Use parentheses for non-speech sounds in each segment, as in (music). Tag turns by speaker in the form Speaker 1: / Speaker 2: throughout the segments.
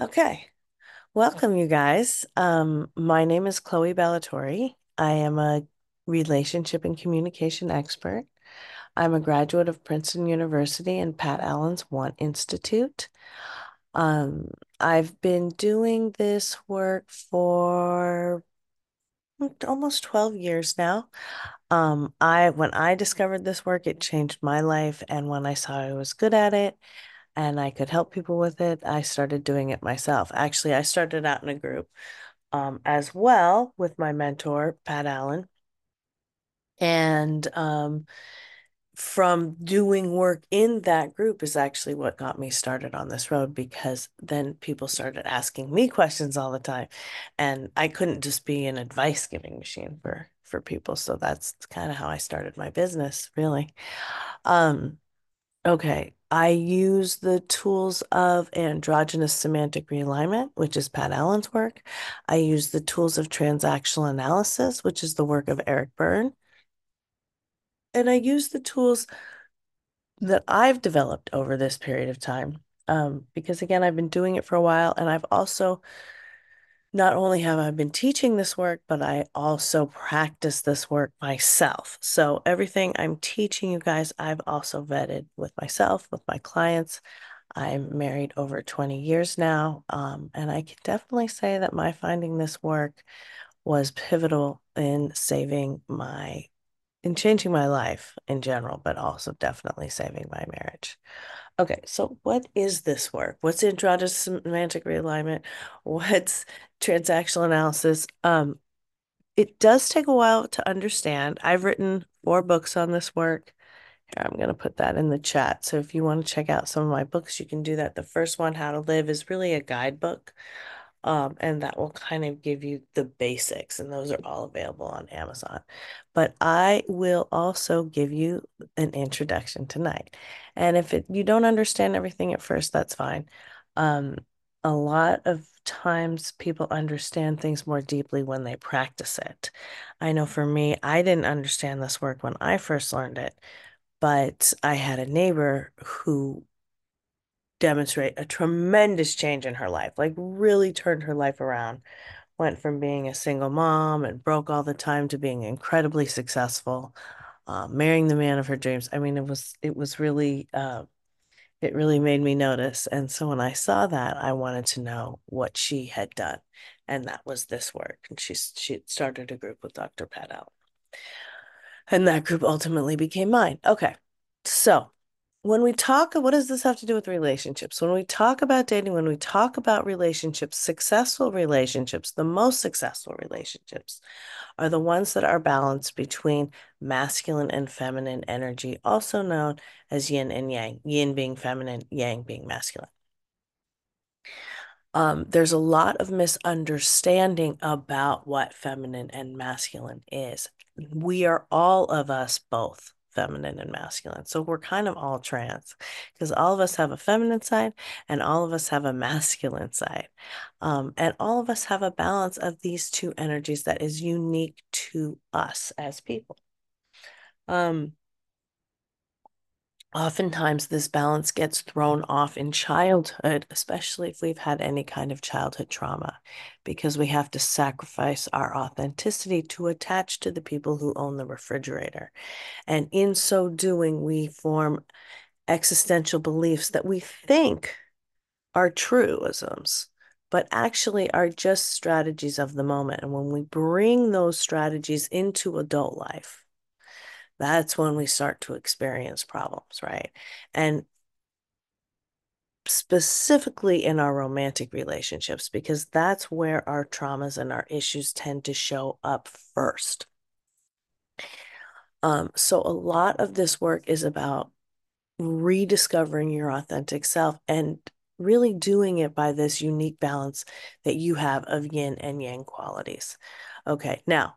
Speaker 1: Okay. Welcome, you guys. Um, my name is Chloe Bellatori. I am a relationship and communication expert. I'm a graduate of Princeton University and Pat Allen's WANT Institute. Um, I've been doing this work for almost 12 years now. Um, I when I discovered this work, it changed my life, and when I saw I was good at it and I could help people with it, I started doing it myself. Actually, I started out in a group um, as well with my mentor, Pat Allen. And um, from doing work in that group is actually what got me started on this road because then people started asking me questions all the time. And I couldn't just be an advice giving machine for for people. So that's kind of how I started my business, really. Um, okay. I use the tools of androgynous semantic realignment, which is Pat Allen's work. I use the tools of transactional analysis, which is the work of Eric Berne. And I use the tools that I've developed over this period of time. Um, because again, I've been doing it for a while, and I've also not only have I been teaching this work, but I also practice this work myself. So everything I'm teaching you guys, I've also vetted with myself, with my clients. I'm married over 20 years now, um, and I can definitely say that my finding this work was pivotal in saving my in changing my life in general, but also definitely saving my marriage. Okay, so what is this work? What's androgynous semantic realignment? (laughs) What's transactional analysis? Um, it does take a while to understand. I've written four books on this work. Here, I'm going to put that in the chat. So if you want to check out some of my books, you can do that. The first one, How to Live, is really a guidebook. Um, and that will kind of give you the basics, and those are all available on Amazon. But I will also give you an introduction tonight. And if it, you don't understand everything at first, that's fine. Um, a lot of times people understand things more deeply when they practice it. I know for me, I didn't understand this work when I first learned it, but I had a neighbor who demonstrate a tremendous change in her life, like really turned her life around. Went from being a single mom and broke all the time to being incredibly successful, uh, marrying the man of her dreams. I mean, it was it was really uh, it really made me notice. And so when I saw that, I wanted to know what she had done, and that was this work. And she she started a group with Dr. Pat Allen, and that group ultimately became mine. Okay, so when we talk, what does this have to do with relationships? When we talk about dating, when we talk about relationships, successful relationships, the most successful relationships are the ones that are balanced between masculine and feminine energy, also known as yin and yang, yin being feminine, yang being masculine. Um, there's a lot of misunderstanding about what feminine and masculine is. We are all of us both feminine and masculine. So we're kind of all trans because all of us have a feminine side and all of us have a masculine side. Um, and all of us have a balance of these two energies that is unique to us as people. Um, oftentimes this balance gets thrown off in childhood, especially if we've had any kind of childhood trauma, because we have to sacrifice our authenticity to attach to the people who own the refrigerator. And in so doing, we form existential beliefs that we think are truisms, but actually are just strategies of the moment. And when we bring those strategies into adult life, that's when we start to experience problems, right? And specifically in our romantic relationships, because that's where our traumas and our issues tend to show up first. Um, so a lot of this work is about rediscovering your authentic self and really doing it by this unique balance that you have of yin and yang qualities. Okay, now,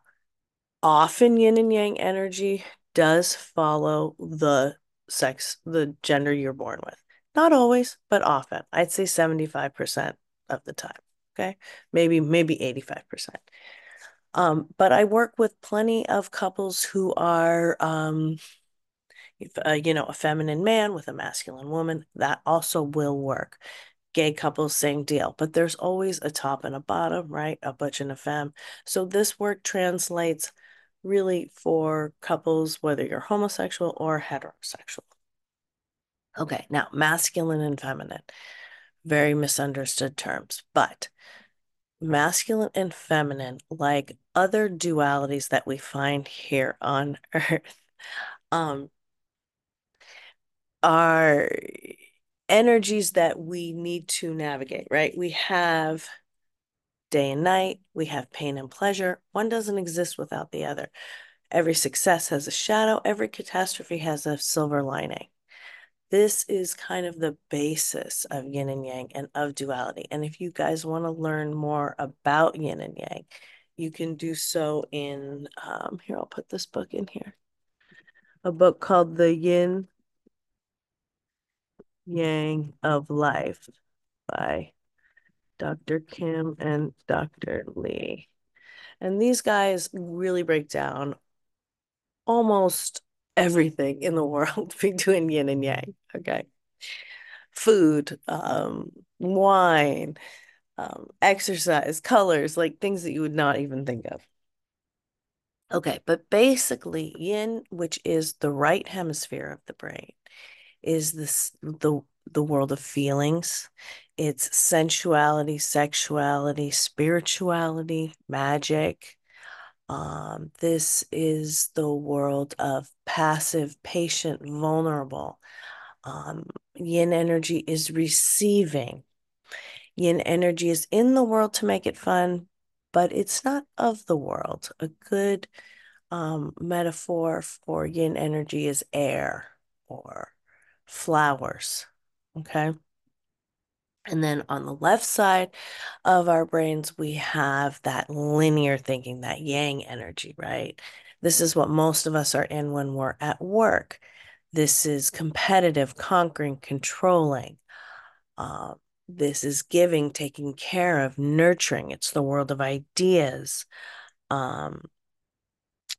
Speaker 1: often yin and yang energy does follow the sex, the gender you're born with. Not always, but often. I'd say 75% of the time. Okay. Maybe, maybe 85%. Um, but I work with plenty of couples who are, um, uh, you know, a feminine man with a masculine woman. That also will work. Gay couples, same deal, but there's always a top and a bottom, right? A butch and a femme. So this work translates really for couples, whether you're homosexual or heterosexual. Okay, now masculine and feminine, very misunderstood terms, but masculine and feminine, like other dualities that we find here on (laughs) Earth, um, are energies that we need to navigate, right? We have day and night, we have pain and pleasure. One doesn't exist without the other. Every success has a shadow, every catastrophe has a silver lining. This is kind of the basis of yin and yang and of duality. And if you guys want to learn more about yin and yang, you can do so in, um, here, I'll put this book in here. A book called The Yin Yang of Life by Dr. Kim and Dr. Lee. And these guys really break down almost everything in the (laughs) world between yin and yang. Okay. Food, um, wine, um, exercise, colors, like things that you would not even think of. Okay, but basically, yin, which is the right hemisphere of the brain, is this the the world of feelings. It's sensuality, sexuality, spirituality, magic, um, this is the world of passive, patient, vulnerable. Um, yin energy is receiving. Yin energy is in the world to make it fun, but it's not of the world. A good um, metaphor for yin energy is air or flowers. Okay. And then on the left side of our brains, we have that linear thinking, that yang energy, right? This is what most of us are in when we're at work. This is competitive, conquering, controlling. Uh, this is giving, taking care of, nurturing. It's the world of ideas. Um,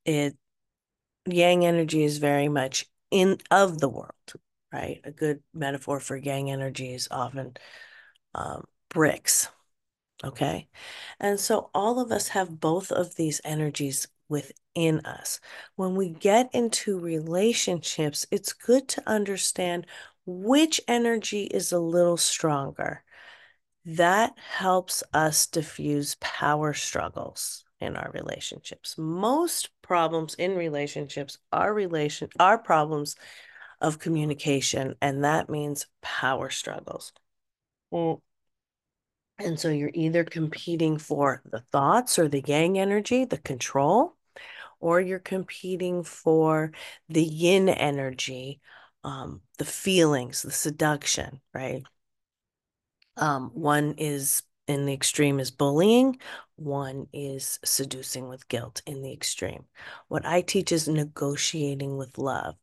Speaker 1: it yang energy is very much in of the world, right? A good metaphor for yang energy is often um, bricks. Okay. And so all of us have both of these energies within us. When we get into relationships, it's good to understand which energy is a little stronger. That helps us diffuse power struggles in our relationships. Most problems in relationships are relation are problems of communication, and that means power struggles. Well, and so you're either competing for the thoughts or the yang energy, the control, or you're competing for the yin energy, um, the feelings, the seduction, right? Um, one is in the extreme is bullying, one is seducing with guilt in the extreme. What I teach is negotiating with love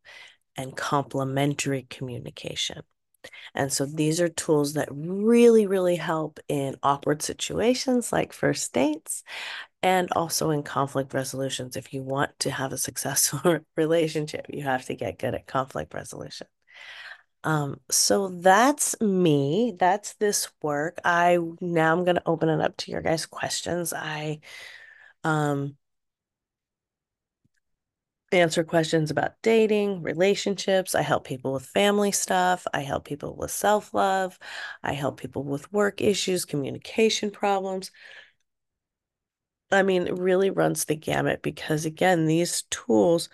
Speaker 1: and complementary communication. And so these are tools that really, really help in awkward situations like first dates and also in conflict resolutions. If you want to have a successful (laughs) relationship, you have to get good at conflict resolution. Um, so that's me. That's this work. I now I'm gonna open it up to your guys' questions. I um answer questions about dating, relationships. I help people with family stuff. I help people with self love. I help people with work issues, communication problems. I mean, it really runs the gamut because, again, these tools,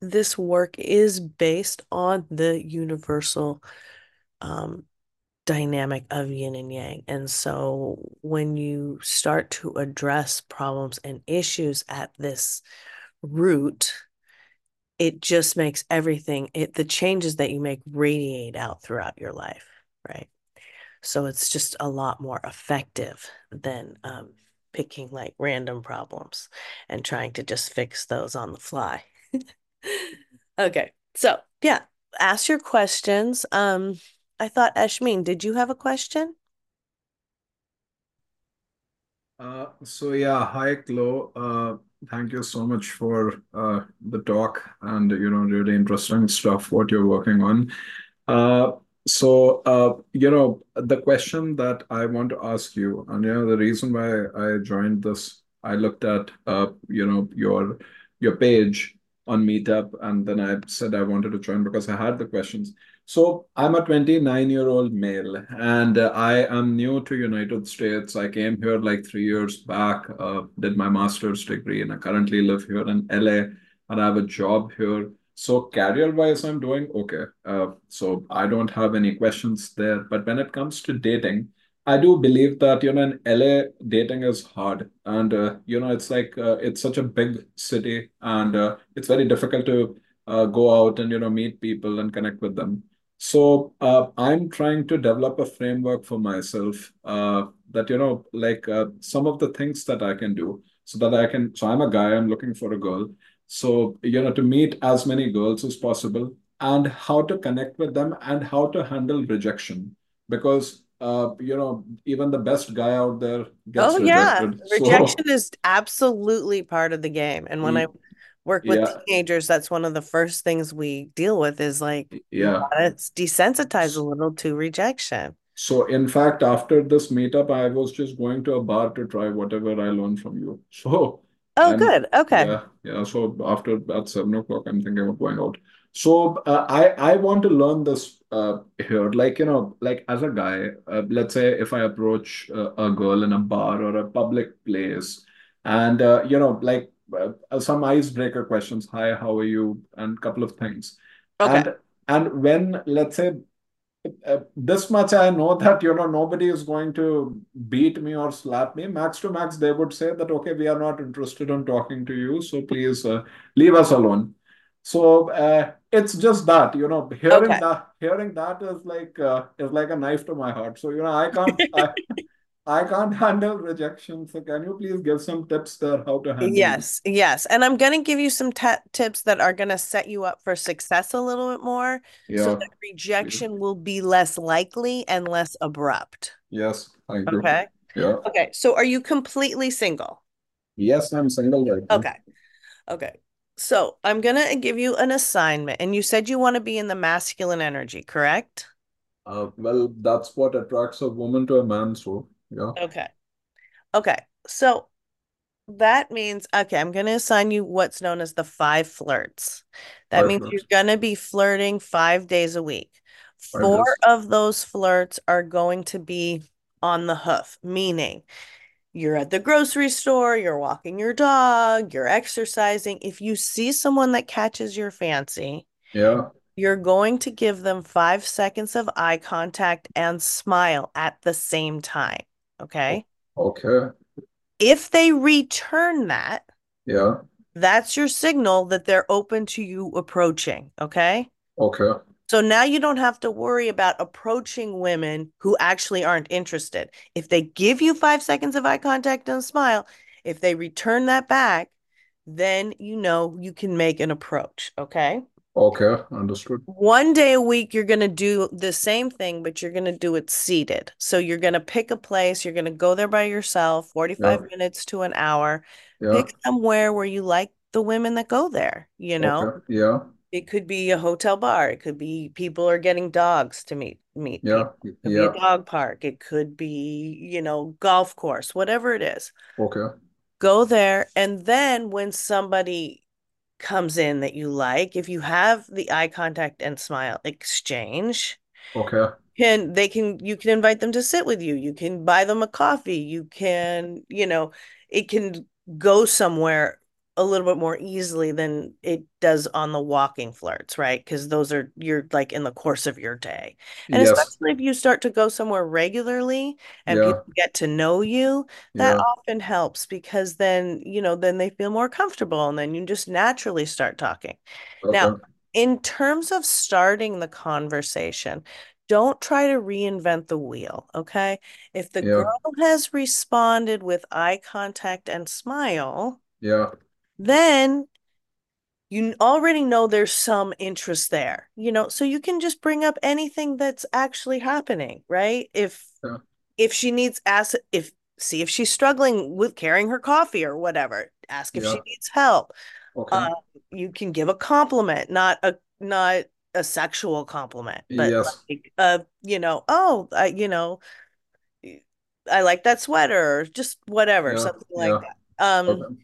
Speaker 1: this work is based on the universal um, dynamic of yin and yang. And so when you start to address problems and issues at this root, it just makes everything, it the changes that you make radiate out throughout your life, right? So it's just a lot more effective than um, picking like random problems and trying to just fix those on the fly. (laughs) okay, so yeah, ask your questions. Um, I thought Ashmin, did you have a question?
Speaker 2: Uh, so yeah, hi Chloe. Uh, thank you so much for uh, the talk and you know really interesting stuff what you're working on. Uh, So, uh, you know, the question that I want to ask you, and you know, the reason why I joined this, I looked at, uh, you know, your your page on Meetup, and then I said I wanted to join because I had the questions. So, I'm a 29-year-old male, and uh, I am new to United States. I came here like three years back, uh, did my master's degree, and I currently live here in LA, and I have a job here. So career-wise, I'm doing okay. Uh, so I don't have any questions there. But when it comes to dating, I do believe that, you know, in LA, dating is hard. And, uh, you know, it's like, uh, it's such a big city and uh, it's very difficult to go out and, you know, meet people and connect with them. So uh, I'm trying to develop a framework for myself uh, that, you know, like uh, some of the things that I can do so that I can, so I'm a guy, I'm looking for a girl. So, you know, to meet as many girls as possible and how to connect with them and how to handle rejection. Because, uh, you know, even the best guy out there gets
Speaker 1: Oh
Speaker 2: gets
Speaker 1: yeah,
Speaker 2: rejected. So,
Speaker 1: rejection is absolutely part of the game. And when I
Speaker 2: y-
Speaker 1: work with
Speaker 2: yeah,
Speaker 1: teenagers, that's one of the first things we deal with is like
Speaker 2: yeah.
Speaker 1: gotta desensitize a little to rejection.
Speaker 2: So, in fact, after this meetup, I was just going to a bar to try whatever I learned from you. (laughs) So,
Speaker 1: Oh,
Speaker 2: I'm,
Speaker 1: good. Okay.
Speaker 2: yeah, yeah. So, after about seven o'clock, I'm thinking of going out. So, uh, I I want to learn this uh, here. Like, you know, like as a guy, uh, let's say if I approach uh, a girl in a bar or a public place, and uh, you know, like uh, some icebreaker questions. Hi, how are you? And a couple of things.
Speaker 1: Okay.
Speaker 2: And and when let's say uh, this much I know (laughs) that you know nobody is going to beat me or slap me. Max to max, they would say that okay, we are not interested in talking to you, so please uh, leave us alone. So uh, it's just that you know hearing
Speaker 1: Okay.
Speaker 2: that hearing that is like uh, is like a knife to my heart. So you know I can't (laughs) I, I can't (laughs) handle rejection. So can you please give some tips there how to handle it?
Speaker 1: Yes, yes. And I'm going to give you some ta tips that are going to set you up for success a little bit more so that rejection will be less likely and less abrupt.
Speaker 2: Yes, thank you.
Speaker 1: Okay.
Speaker 2: Yeah.
Speaker 1: Okay. So are you completely single?
Speaker 2: Yes, I'm single right now.
Speaker 1: Okay. Okay. So I'm going to give you an assignment, and you said you want to be in the masculine energy, correct?
Speaker 2: Uh, well, that's what attracts a woman to a man, so yeah.
Speaker 1: Okay. Okay. So that means, okay, I'm going to assign you what's known as the five flirts. That
Speaker 2: Five
Speaker 1: means you're going to be flirting five days a week.
Speaker 2: Five
Speaker 1: Four
Speaker 2: days.
Speaker 1: of those flirts are going to be on the hoof, meaning you're at the grocery store, you're walking your dog, you're exercising. If you see someone that catches your fancy,
Speaker 2: Yeah.
Speaker 1: you're going to give them five seconds of eye contact and smile at the same time. Okay.
Speaker 2: Okay.
Speaker 1: If they return that,
Speaker 2: Yeah.
Speaker 1: that's your signal that they're open to you approaching. Okay.
Speaker 2: Okay.
Speaker 1: So now you don't have to worry about approaching women who actually aren't interested. If they give you five seconds of eye contact and a smile, if they return that back, then you know you can make an approach. Okay.
Speaker 2: Okay. Understood.
Speaker 1: One day a week, you're going to do the same thing, but you're going to do it seated. So you're going to pick a place, you're going to go there by yourself, 45
Speaker 2: Yeah.
Speaker 1: minutes to an hour.
Speaker 2: Yeah.
Speaker 1: Pick somewhere where you like the women that go there, you know?
Speaker 2: Okay. Yeah.
Speaker 1: It could be a hotel bar. It could be people are getting dogs to meet meet
Speaker 2: Yeah.
Speaker 1: It could be a
Speaker 2: Yeah.
Speaker 1: dog park. It could be, you know, golf course, whatever it is.
Speaker 2: Okay.
Speaker 1: Go there, and then when somebody comes in that you like, if you have the eye contact and smile exchange,
Speaker 2: Okay.
Speaker 1: can they can you can invite them to sit with you. You can buy them a coffee. You can, you know, it can go somewhere a little bit more easily than it does on the walking flirts, right? Because those are you're like in the course of your day. And
Speaker 2: Yes.
Speaker 1: especially if you start to go somewhere regularly and people get to know you, that
Speaker 2: Yeah.
Speaker 1: often helps because then, you know, then they feel more comfortable and then you just naturally start talking. Now, in terms of starting the conversation, don't try to reinvent the wheel, okay? If the
Speaker 2: Yeah.
Speaker 1: girl has responded with eye contact and smile,
Speaker 2: Yeah.
Speaker 1: Then you already know there's some interest there, you know, so you can just bring up anything that's actually happening, right? If
Speaker 2: Yeah.
Speaker 1: if she needs ask if see if she's struggling with carrying her coffee or whatever, ask if she needs help
Speaker 2: Okay.
Speaker 1: uh, you can give a compliment, not a not a sexual compliment, but
Speaker 2: Yes.
Speaker 1: like uh, you know, oh, I, you know, I like that sweater, or just whatever,
Speaker 2: Yeah.
Speaker 1: something like
Speaker 2: Yeah.
Speaker 1: that. Um,
Speaker 2: Okay.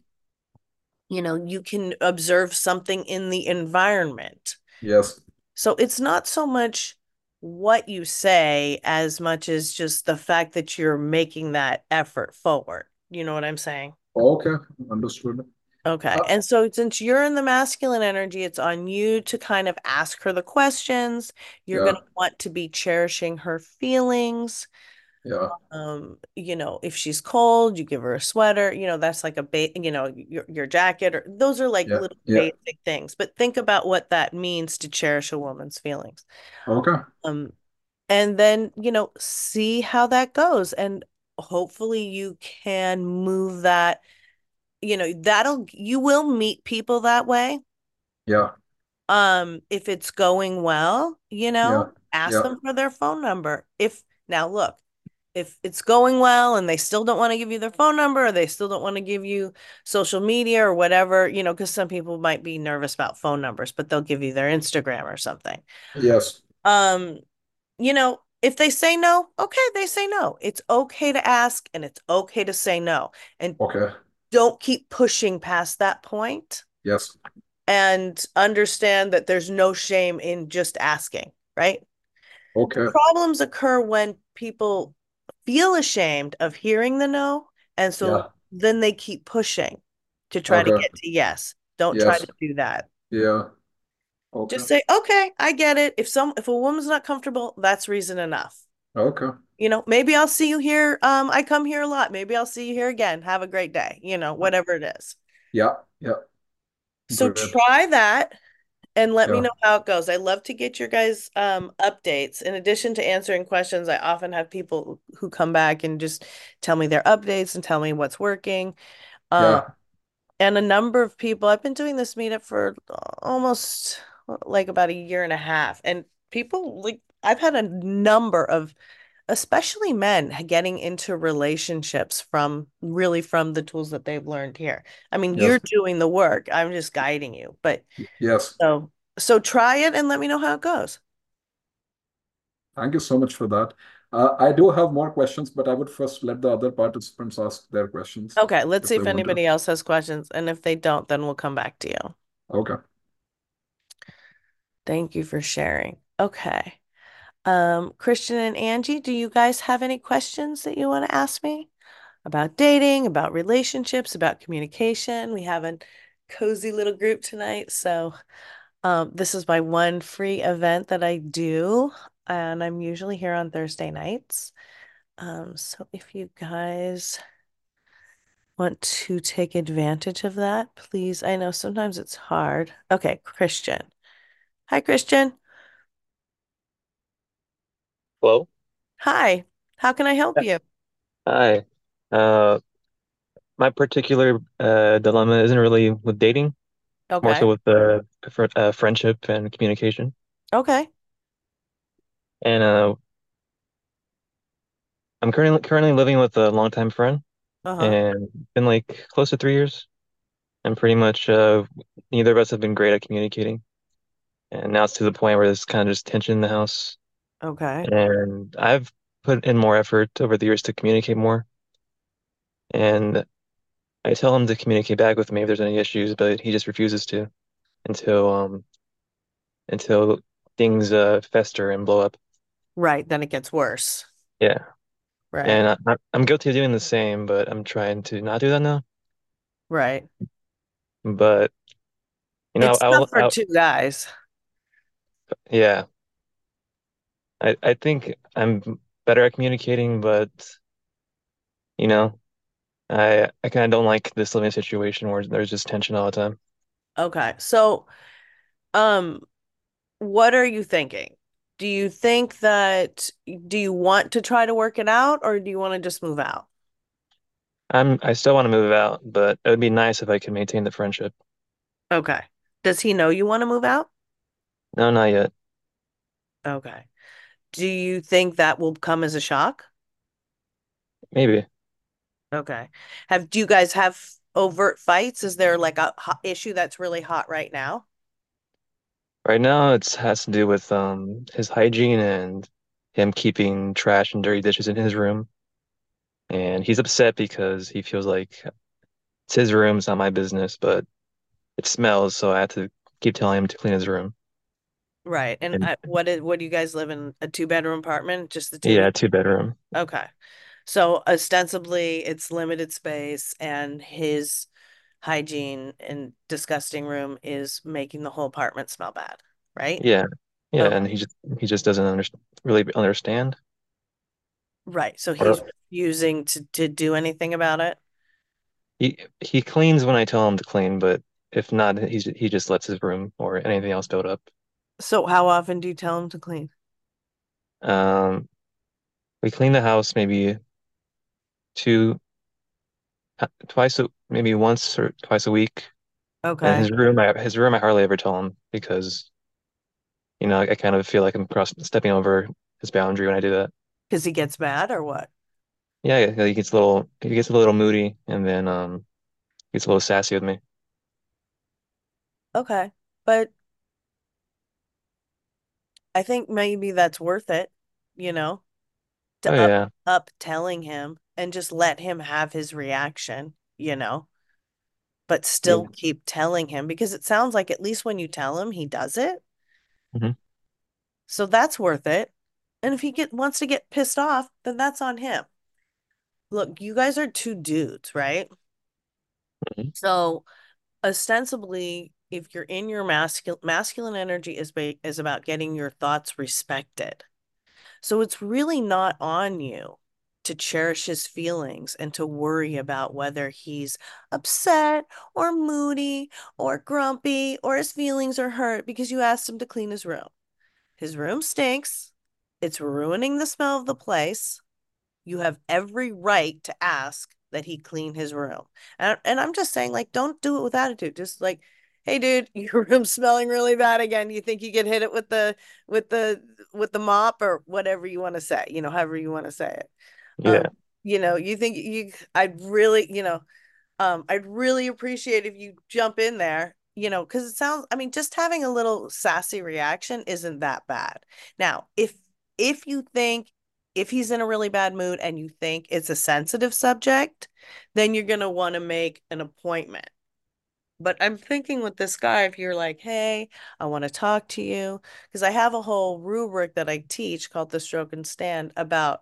Speaker 1: You know, you can observe something in the environment.
Speaker 2: Yes.
Speaker 1: So it's not so much what you say as much as just the fact that you're making that effort forward. You know what I'm saying?
Speaker 2: Okay. Understood.
Speaker 1: Okay.
Speaker 2: Uh,
Speaker 1: And so since you're in the masculine energy, it's on you to kind of ask her the questions. You're going to want to be cherishing her feelings.
Speaker 2: Yeah.
Speaker 1: Um, you know, if she's cold, you give her a sweater, you know, that's like a ba you know, your your jacket or those are like
Speaker 2: Yeah.
Speaker 1: little
Speaker 2: Yeah.
Speaker 1: basic things. But think about what that means to cherish a woman's feelings.
Speaker 2: Okay.
Speaker 1: Um, and then, you know, see how that goes. And hopefully you can move that, you know, that'll you will meet people that way.
Speaker 2: Yeah.
Speaker 1: Um, if it's going well, you
Speaker 2: Yeah.
Speaker 1: know, ask
Speaker 2: Yeah.
Speaker 1: them for their phone number. If now look, if it's going well and they still don't want to give you their phone number or they still don't want to give you social media or whatever, you know, because some people might be nervous about phone numbers, but they'll give you their Instagram or something.
Speaker 2: Yes.
Speaker 1: Um, you know, if they say no, okay, they say no. It's okay to ask and it's okay to say no. And
Speaker 2: Okay.
Speaker 1: don't keep pushing past that point
Speaker 2: Yes.
Speaker 1: and understand that there's no shame in just asking, right?
Speaker 2: Okay.
Speaker 1: Problems occur when people feel ashamed of hearing the no. And so
Speaker 2: Yeah.
Speaker 1: then they keep pushing to try to get to yes. Don't try to do that.
Speaker 2: Yeah. Okay.
Speaker 1: Just say, okay, I get it. If some if a woman's not comfortable, that's reason enough.
Speaker 2: Okay.
Speaker 1: You know, maybe I'll see you here. Um, I come here a lot. Maybe I'll see you here again. Have a great day. You know, whatever it is.
Speaker 2: Yeah. Yeah.
Speaker 1: So try that and let me know how it goes. I love to get your guys' um updates. In addition to answering questions, I often have people who come back and just tell me their updates and tell me what's working. Um,
Speaker 2: Yeah.
Speaker 1: and a number of people, I've been doing this meetup for almost like about a year and a half, and people like I've had a number of especially men getting into relationships from really from the tools that they've learned here. I mean, you're doing the work. I'm just guiding you. But
Speaker 2: Yes.
Speaker 1: so so try it and let me know how it goes.
Speaker 2: Thank you so much for that. Uh, I do have more questions, but I would first let the other participants ask their questions
Speaker 1: Okay, let's see if
Speaker 2: want to.
Speaker 1: anybody else has questions. And if they don't, then we'll come back to you.
Speaker 2: Okay.
Speaker 1: Thank you for sharing. Okay. Um, Christian and Angie, do you guys have any questions that you want to ask me about dating, about relationships, about communication? We have a cozy little group tonight. So, um, this is my one free event that I do, and I'm usually here on Thursday nights. Um, so if you guys want to take advantage of that, please. I know sometimes it's hard. Okay, Christian. Hi, Christian.
Speaker 3: Hello.
Speaker 1: Hi. How can I help you?
Speaker 3: Hi. Uh, my particular uh, dilemma isn't really with dating, more so with uh, fr uh, friendship and communication.
Speaker 1: Okay.
Speaker 3: And uh, I'm currently currently living with a longtime friend,
Speaker 1: Uh-huh.
Speaker 3: and been like close to three years. And pretty much uh, neither of us have been great at communicating. And now it's to the point where there's kind of just tension in the house.
Speaker 1: Okay.
Speaker 3: And I've put in more effort over the years to communicate more. And I tell him to communicate back with me if there's any issues, but he just refuses to until um until things uh fester and blow up.
Speaker 1: Right. Then it gets worse.
Speaker 3: Yeah.
Speaker 1: Right.
Speaker 3: And I, I- I'm guilty of doing the same, but I'm trying to not do that now.
Speaker 1: Right.
Speaker 3: But you know,
Speaker 1: It's
Speaker 3: I'll,
Speaker 1: tough for
Speaker 3: I'll
Speaker 1: two guys.
Speaker 3: yeah. I I think I'm better at communicating, but you know, I I kind of don't like this living situation where there's just tension all the time.
Speaker 1: Okay. So, um, what are you thinking? Do you think that do you want to try to work it out or do you want to just move out?
Speaker 3: I'm I still want to move out, but it would be nice if I could maintain the friendship.
Speaker 1: Okay. Does he know you want to move out?
Speaker 3: No, not yet.
Speaker 1: Okay. Do you think that will come as a shock?
Speaker 3: Maybe.
Speaker 1: Okay. Have do you guys have overt fights? Is there like a hot issue that's really hot right now?
Speaker 3: Right now, it has to do with um his hygiene and him keeping trash and dirty dishes in his room. And he's upset because he feels like it's his room, it's not my business, but it smells, so I have to keep telling him to clean his room.
Speaker 1: Right. And
Speaker 3: And
Speaker 1: I, what did what do you guys live in? A two bedroom apartment? Just the two?
Speaker 3: Yeah, two bedroom.
Speaker 1: Okay. So ostensibly it's limited space and his hygiene and disgusting room is making the whole apartment smell bad, right?
Speaker 3: Yeah. Yeah,
Speaker 1: Okay.
Speaker 3: and he just he just doesn't under, really understand.
Speaker 1: Right. So
Speaker 3: Or
Speaker 1: he's refusing to to do anything about it.
Speaker 3: he he cleans when I tell him to clean, but if not, he's he just lets his room or anything else build up.
Speaker 1: So how often do you tell him to clean?
Speaker 3: Um, we clean the house maybe two, uh, twice, a, maybe once or twice a week. And
Speaker 1: Okay.
Speaker 3: his room, I, his room, I hardly ever tell him because, you know, I, I kind of feel like I'm cross stepping over his boundary when I do that.
Speaker 1: Because he gets mad or what?
Speaker 3: Yeah, yeah, he gets a little, he gets a little moody, and then um, gets a little sassy with me.
Speaker 1: Okay. But I think maybe that's worth it, you know,
Speaker 3: Oh
Speaker 1: to up
Speaker 3: yeah,
Speaker 1: up telling him and just let him have his reaction, you know, but still
Speaker 3: yeah.
Speaker 1: keep telling him because it sounds like at least when you tell him, he does it.
Speaker 3: hmm
Speaker 1: So that's worth it. And if he get wants to get pissed off, then that's on him. Look, you guys are two dudes, right?
Speaker 3: hmm
Speaker 1: So ostensibly, if you're in your masculine masculine energy is ba is about getting your thoughts respected. So it's really not on you to cherish his feelings and to worry about whether he's upset or moody or grumpy or his feelings are hurt because you asked him to clean his room. His room stinks. It's ruining the smell of the place. You have every right to ask that he clean his room. And, and I'm just saying, like, don't do it with attitude. Just like, hey, dude, (laughs) your room's smelling really bad again. You think you could hit it with the with the with the mop or whatever you want to say, you know, however you want to say it. Um,
Speaker 3: Yeah.
Speaker 1: you know, you think you I'd really, you know, um, I'd really appreciate if you jump in there, you know, because it sounds, I mean, just having a little sassy reaction isn't that bad. Now, if if you think if he's in a really bad mood and you think it's a sensitive subject, then you're gonna want to make an appointment. But I'm thinking with this guy, if you're like, hey, I want to talk to you, because I have a whole rubric that I teach called the stroke and stand about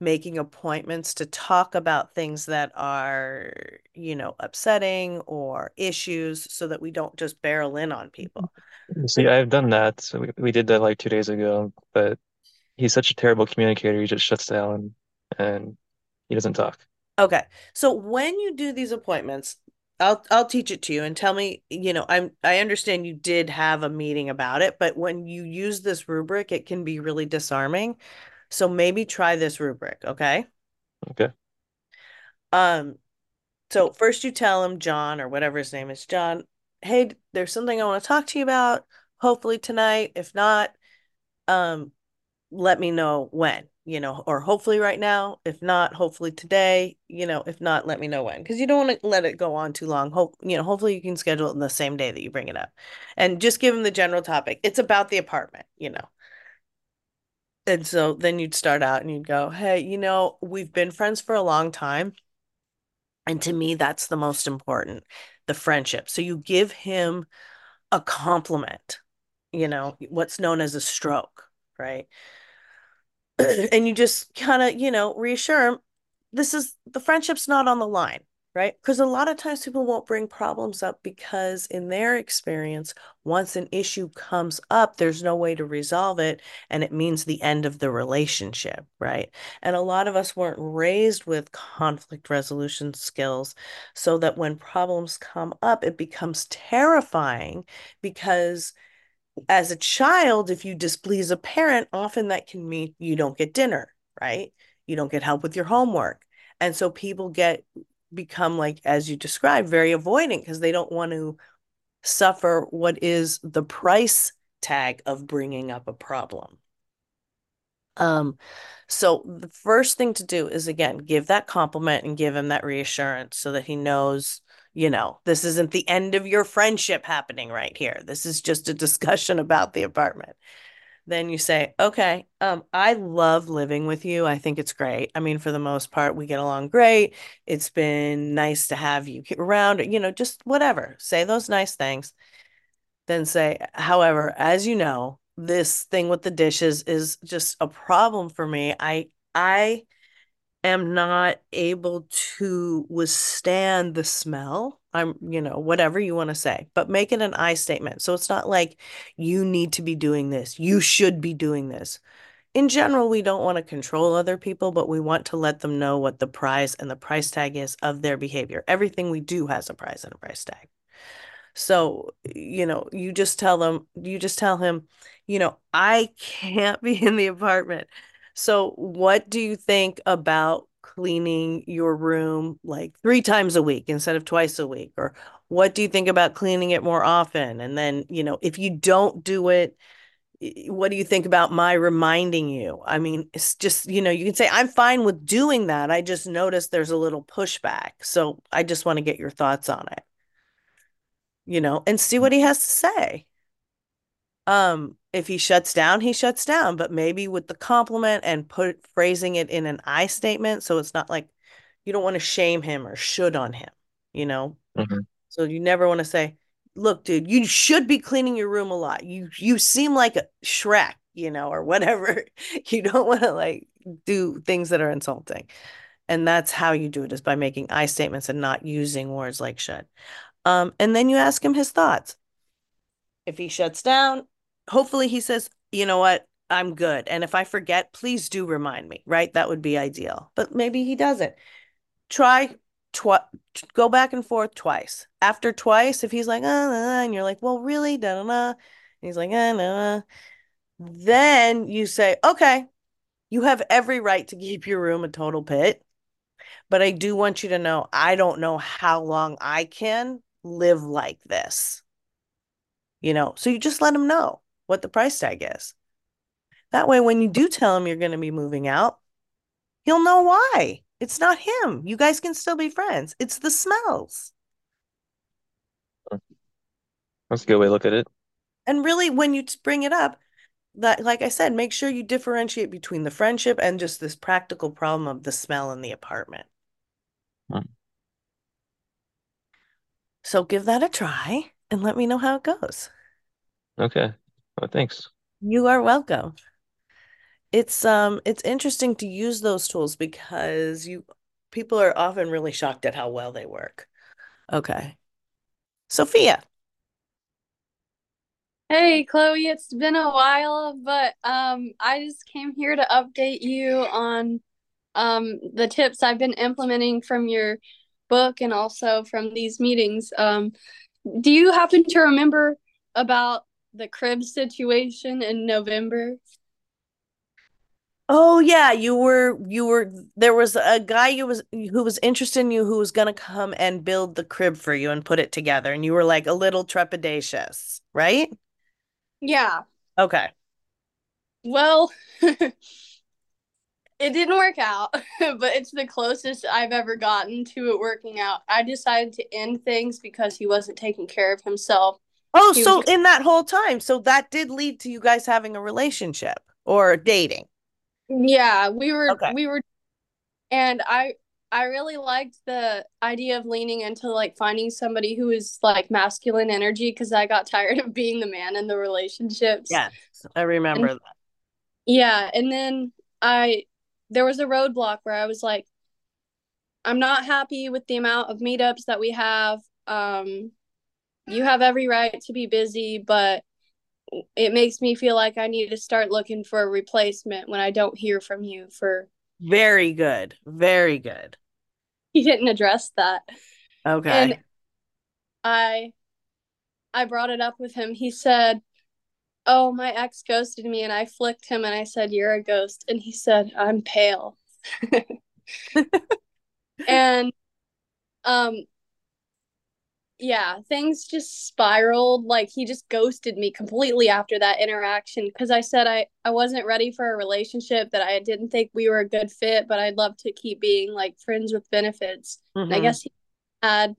Speaker 1: making appointments to talk about things that are, you know, upsetting or issues so that we don't just barrel in on people.
Speaker 3: See, I've done that. So we, we did that like two days ago, but he's such a terrible communicator. He just shuts down and he doesn't talk.
Speaker 1: okay, so when you do these appointments, I'll I'll teach it to you and tell me, you know, I'm I understand you did have a meeting about it, but when you use this rubric, it can be really disarming. So maybe try this rubric, okay?
Speaker 3: Okay.
Speaker 1: Um, so first you tell him, John, or whatever his name is, John, hey, there's something I want to talk to you about, hopefully tonight. If not, um, let me know when, you know, or hopefully right now. If not, hopefully today, you know, if not, let me know when. Because you don't want to let it go on too long. Hope, you know, hopefully you can schedule it in the same day that you bring it up. And just give him the general topic. It's about the apartment, you know. And so then you'd start out and you'd go, hey, you know, we've been friends for a long time. And to me, that's the most important, the friendship. So you give him a compliment, you know, what's known as a stroke, right? (clears throat) and you just kind of, you know, reassure them this is the friendship's not on the line, right? Because a lot of times people won't bring problems up because, in their experience, once an issue comes up, there's no way to resolve it. And it means the end of the relationship, right? And a lot of us weren't raised with conflict resolution skills so that when problems come up, it becomes terrifying because as a child, if you displease a parent, often that can mean you don't get dinner, right? You don't get help with your homework. And so people get become like, as you described, very avoidant because they don't want to suffer what is the price tag of bringing up a problem. Um, so the first thing to do is again, give that compliment and give him that reassurance so that he knows, You know, this isn't the end of your friendship happening right here. This is just a discussion about the apartment. Then you say, okay, um, I love living with you. I think it's great. I mean, for the most part, we get along great. It's been nice to have you around, you know, just whatever. Say those nice things. Then say, however, as you know, this thing with the dishes is just a problem for me. I I am not able to withstand the smell. I'm, you know, whatever you want to say, but make it an I statement. So it's not like you need to be doing this. You should be doing this. In general, we don't want to control other people, but we want to let them know what the price and the price tag is of their behavior. Everything we do has a price and a price tag. So, you know, you just tell them, you just tell him, you know, I can't (laughs) be in the apartment. So, what do you think about cleaning your room like three times a week instead of twice a week? Or what do you think about cleaning it more often? And then, you know, if you don't do it, what do you think about my reminding you? I mean, it's just, you know, you can say, I'm fine with doing that. I just noticed there's a little pushback. So I just want to get your thoughts on it you know, and see what he has to say. Um, if he shuts down, he shuts down, but maybe with the compliment and put phrasing it in an I statement. So it's not like you don't want to shame him or should on him, you know?
Speaker 3: Mm-hmm.
Speaker 1: So you never want to say, look, dude, you should be cleaning your room a lot. You you seem like a Shrek, you know, or whatever. (laughs) you don't want to like do things that are insulting. And that's how you do it is by making I statements and not using words like should. Um, and then you ask him his thoughts. If he shuts down, hopefully he says, you know what, I'm good. And if I forget, please do remind me, right? That would be ideal. But maybe he doesn't. Try twice, go back and forth twice. After twice, if he's like, uh, uh, and you're like, well, really? Da, da, da. And he's like, uh, nah. Then you say, okay, you have every right to keep your room a total pit. But I do want you to know I don't know how long I can live like this. You know, so you just let him know what the price tag is. That way, when you do tell him you're going to be moving out, he'll know why. It's not him. You guys can still be friends. It's the smells.
Speaker 3: That's a good way to look at it.
Speaker 1: And really, when you bring it up, that like I said, make sure you differentiate between the friendship and just this practical problem of the smell in the apartment. Hmm. So give that a try and let me know how it goes.
Speaker 3: Okay. Well, thanks.
Speaker 1: You are welcome. It's um it's interesting to use those tools because you people are often really shocked at how well they work. Okay. Sophia.
Speaker 4: Hey Chloe, it's been a while, but um I just came here to update you on um the tips I've been implementing from your book and also from these meetings. Um, do you happen to remember about the crib situation in November?
Speaker 1: Oh yeah, you were you were there was a guy who was who was interested in you who was gonna come and build the crib for you and put it together, and you were like a little trepidatious, right?
Speaker 4: Yeah.
Speaker 1: Okay.
Speaker 4: Well, (laughs) it didn't work out, (laughs) but it's the closest I've ever gotten to it working out. I decided to end things because he wasn't taking care of himself.
Speaker 1: Oh, so
Speaker 4: was...
Speaker 1: in that whole time, so that did lead to you guys having a relationship or dating.
Speaker 4: Yeah, we were okay. we were and I I really liked the idea of leaning into like finding somebody who is like masculine energy because I got (laughs) tired of being the man in the relationships.
Speaker 1: Yes, I remember
Speaker 4: and,
Speaker 1: that.
Speaker 4: Yeah, and then I there was a roadblock where I was like, I'm not happy with the amount of meetups that we have. Um, you have every right to be busy, but it makes me feel like I need to start looking for a replacement when I don't hear from you for
Speaker 1: very good. Very good. (laughs)
Speaker 4: He didn't address that.
Speaker 1: Okay. And
Speaker 4: I I brought it up with him. He said, oh, my ex ghosted me. And I flicked him and I said, you're a ghost. And he said, I'm pale. (laughs) (laughs) and um yeah things just spiraled like he just ghosted me completely after that interaction because i said i i wasn't ready for a relationship that i didn't think we were a good fit but i'd love to keep being like friends with benefits mm-hmm. i guess he had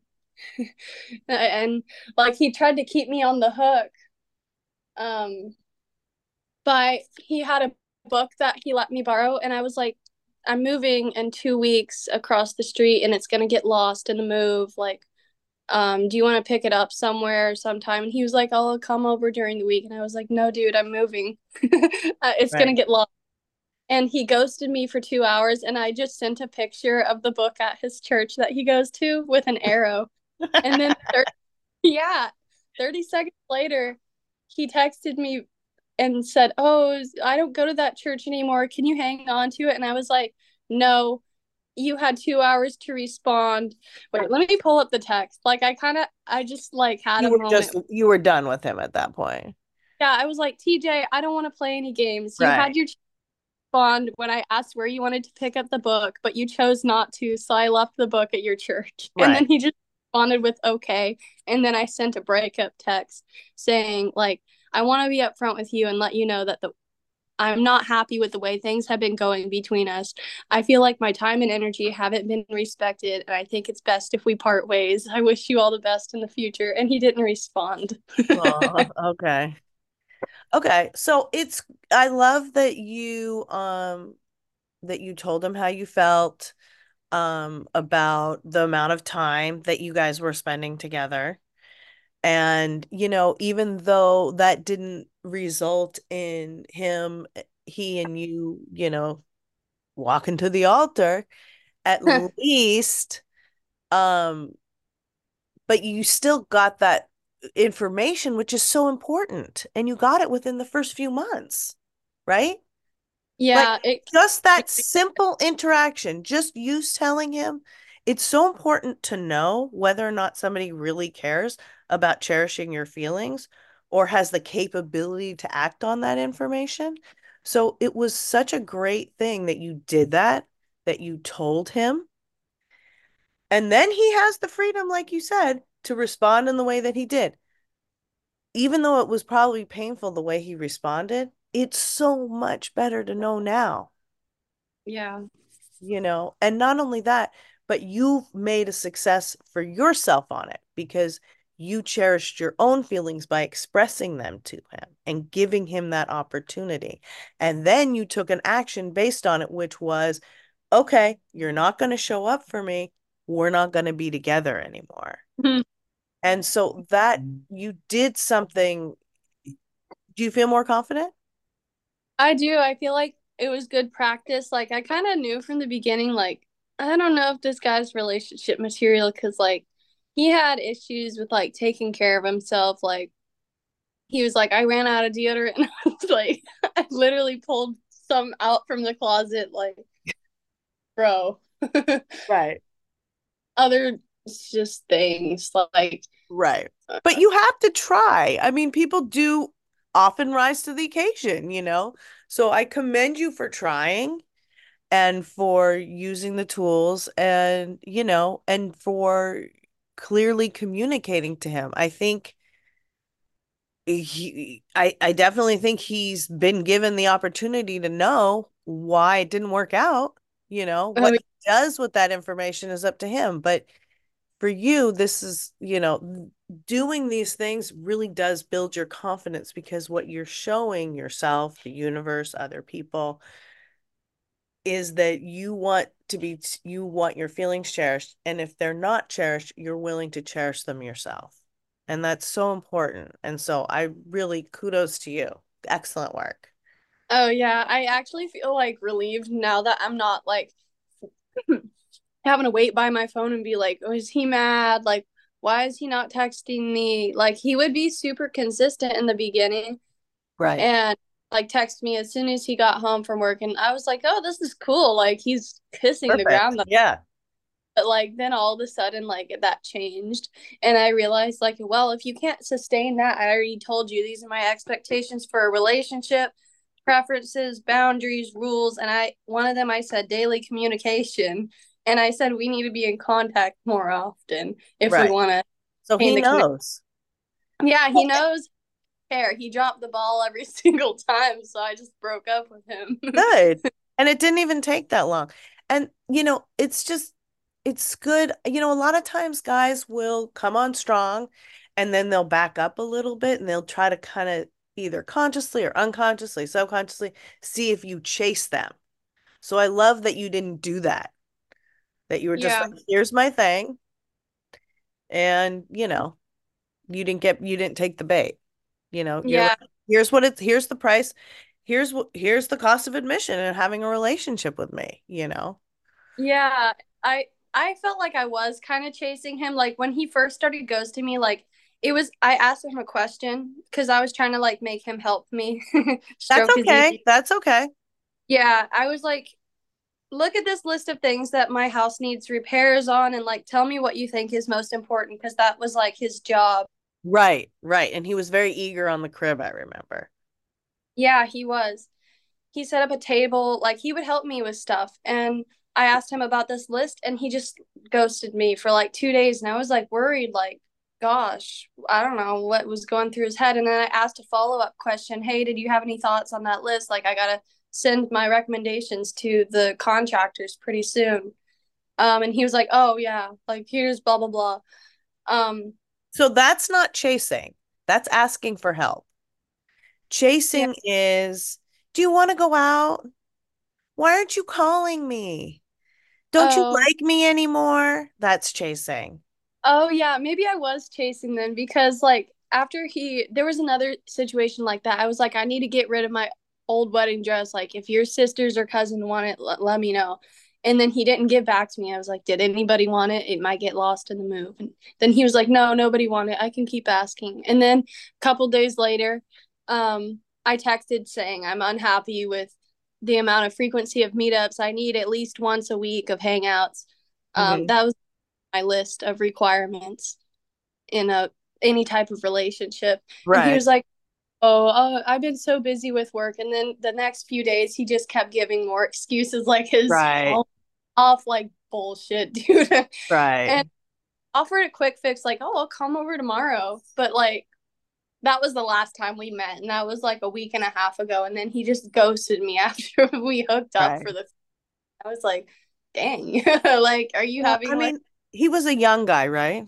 Speaker 4: (laughs) and like he tried to keep me on the hook. Um, but he had a book that he let me borrow, and I was like, I'm moving in two weeks across the street, and it's gonna get lost in the move. Like, um, do you want to pick it up somewhere sometime? And he was like, I'll come over during the week, and I was like, No, dude, I'm moving. (laughs) it's right. gonna get lost and he ghosted me for two hours and i just sent a picture of the book at his church that he goes to with an arrow and then (laughs) 30, yeah 30 seconds later he texted me and said oh i don't go to that church anymore can you hang on to it and i was like no you had two hours to respond wait let me pull up the text like i kind of i just like had
Speaker 1: you
Speaker 4: a
Speaker 1: were
Speaker 4: moment.
Speaker 1: just you were done with him at that point
Speaker 4: yeah i was like tj i don't want to play any games you
Speaker 1: Right.
Speaker 4: had your respond when I asked where you wanted to pick up the book, but you chose not to, so I left the book at your church. And then he just responded with okay. And then I sent a breakup text saying, like, I want to be upfront with you and let you know that the I'm not happy with the way things have been going between us. I feel like my time and energy haven't been respected, and I think it's best if we part ways. I wish you all the best in the future. And he didn't respond. (laughs)
Speaker 1: Okay. Okay. So it's I love that you um that you told him how you felt um about the amount of time that you guys were spending together. And you know, even though that didn't result in him he and you, you know, walking to the altar, at (laughs) least um but you still got that information, which is so important. And you got it within the first few months, right?
Speaker 4: yeah, it
Speaker 1: Just that simple interaction, just you telling him, it's so important to know whether or not somebody really cares about cherishing your feelings or has the capability to act on that information. So it was such a great thing that you did that, that you told him. And then he has the freedom, like you said, to respond in the way that he did. Even though it was probably painful the way he responded, it's so much better to know now,
Speaker 4: yeah.
Speaker 1: you know? And not only that, but you've made a success for yourself on it because you cherished your own feelings by expressing them to him and giving him that opportunity. And then you took an action based on it, which was, okay, you're not going to show up for me. We're not going to be together anymore. (laughs) And so that mm. you did something. Do you feel more confident?
Speaker 4: I do. I feel like it was good practice. Like I kind of knew from the beginning, like I don't know if this guy's relationship material because like he had issues with like taking care of himself. Like he was like, I ran out of deodorant, (laughs) and I was like, I literally pulled some out from the closet. Like, bro, (laughs)
Speaker 1: Right.
Speaker 4: other just things like
Speaker 1: Right. Uh, but you have to try. I mean, people do often rise to the occasion, you know? So I commend you for trying and for using the tools and, you know, and for clearly communicating to him. I think he, I, I definitely think he's been given the opportunity to know why it didn't work out. You know,
Speaker 4: I
Speaker 1: what
Speaker 4: mean-
Speaker 1: he does with that information is up to him. But for you, this is, you know, doing these things really does build your confidence because what you're showing yourself, the universe, other people, is that you want to be, you want your feelings cherished. And if they're not cherished, you're willing to cherish them yourself. And that's so important. And so I really kudos to you. Excellent work.
Speaker 4: Oh yeah, I actually feel like relieved now that I'm not like (clears throat) having to wait by my phone and be like, "Oh, is he mad? Like, why is he not texting me?" Like he would be super consistent in the beginning
Speaker 1: Right.
Speaker 4: and like text me as soon as he got home from work and I was like, "Oh, this is cool." Like he's kissing the
Speaker 1: Perfect.
Speaker 4: ground.
Speaker 1: Yeah.
Speaker 4: But like then all of a sudden like that changed and I realized like, well, if you can't sustain that, I already told you these are my expectations for a relationship preferences, boundaries, rules, and I one of them I said daily communication, and I said we need to be in contact more often if
Speaker 1: Right.
Speaker 4: we want to.
Speaker 1: So he
Speaker 4: the
Speaker 1: knows.
Speaker 4: Yeah, he knows. Care. He dropped the ball every (laughs) single time, so I just broke up with him.
Speaker 1: Good. (laughs) And it didn't even take that long. And, you know, it's just, it's good. You know, a lot of times guys will come on strong and then they'll back up a little bit and they'll try to kind of either consciously or unconsciously, subconsciously see if you chase them. So I love that you didn't do that. That you were just
Speaker 4: Yeah.
Speaker 1: like, here's my thing. And, you know, you didn't get you didn't take the bait. You know,
Speaker 4: Yeah.
Speaker 1: like, here's what it's here's the price. Here's what here's the cost of admission and having a relationship with me, you know.
Speaker 4: Yeah, I I felt like I was kind of chasing him. Like when he first started ghosting me, like it was I asked him a question because I was trying to like make him help me (laughs)
Speaker 1: That's okay. That's okay.
Speaker 4: Yeah, I was like, look at this list of things that my house needs repairs on, and like tell me what you think is most important because that was like his job.
Speaker 1: Right, right. And he was very eager on the crib, I remember.
Speaker 4: Yeah, he was. He set up a table, like he would help me with stuff. And I asked him about this list and he just ghosted me for like two days. And I was like worried, like, gosh, I don't know what was going through his head. And then I asked a follow up question Hey, did you have any thoughts on that list? Like, I got to send my recommendations to the contractors pretty soon. Um, and he was like, Oh, yeah, like here's blah, blah, blah. Um,
Speaker 1: So that's not chasing. That's asking for help. Chasing is, do you want to go out? Why aren't you calling me? Don't you
Speaker 4: Oh.
Speaker 1: like me anymore? That's chasing.
Speaker 4: Oh yeah, maybe I was chasing them because like after he there was another situation like that. I was like I need to get rid of my old wedding dress. Like if your sisters or cousin want it, let, let me know. And then he didn't get back to me. I was like, did anybody want it? It might get lost in the move. And then he was like, no, nobody wanted it. I can keep asking. And then a couple days later, um, I texted saying I'm unhappy with the amount of frequency of meetups. I need at least once a week of hangouts. Um,
Speaker 1: Mhm.
Speaker 4: that was my list of requirements in a any type of relationship. And he was like, "Oh, uh, I've been so busy with work." And then the next few days, he just kept giving more (laughs) excuses, like his
Speaker 1: Right.
Speaker 4: phone off, like bullshit, (laughs) dude.
Speaker 1: Right.
Speaker 4: and offered a quick fix, like, "Oh, I'll come over tomorrow," but like. That was the last time we met, and that was like a week and a half ago. And then he just ghosted me (laughs) after we hooked up
Speaker 1: Right.
Speaker 4: for the. I was like, "Dang, like, are you
Speaker 1: Well,
Speaker 4: having
Speaker 1: I
Speaker 4: like?"
Speaker 1: mean, he was a young guy, right?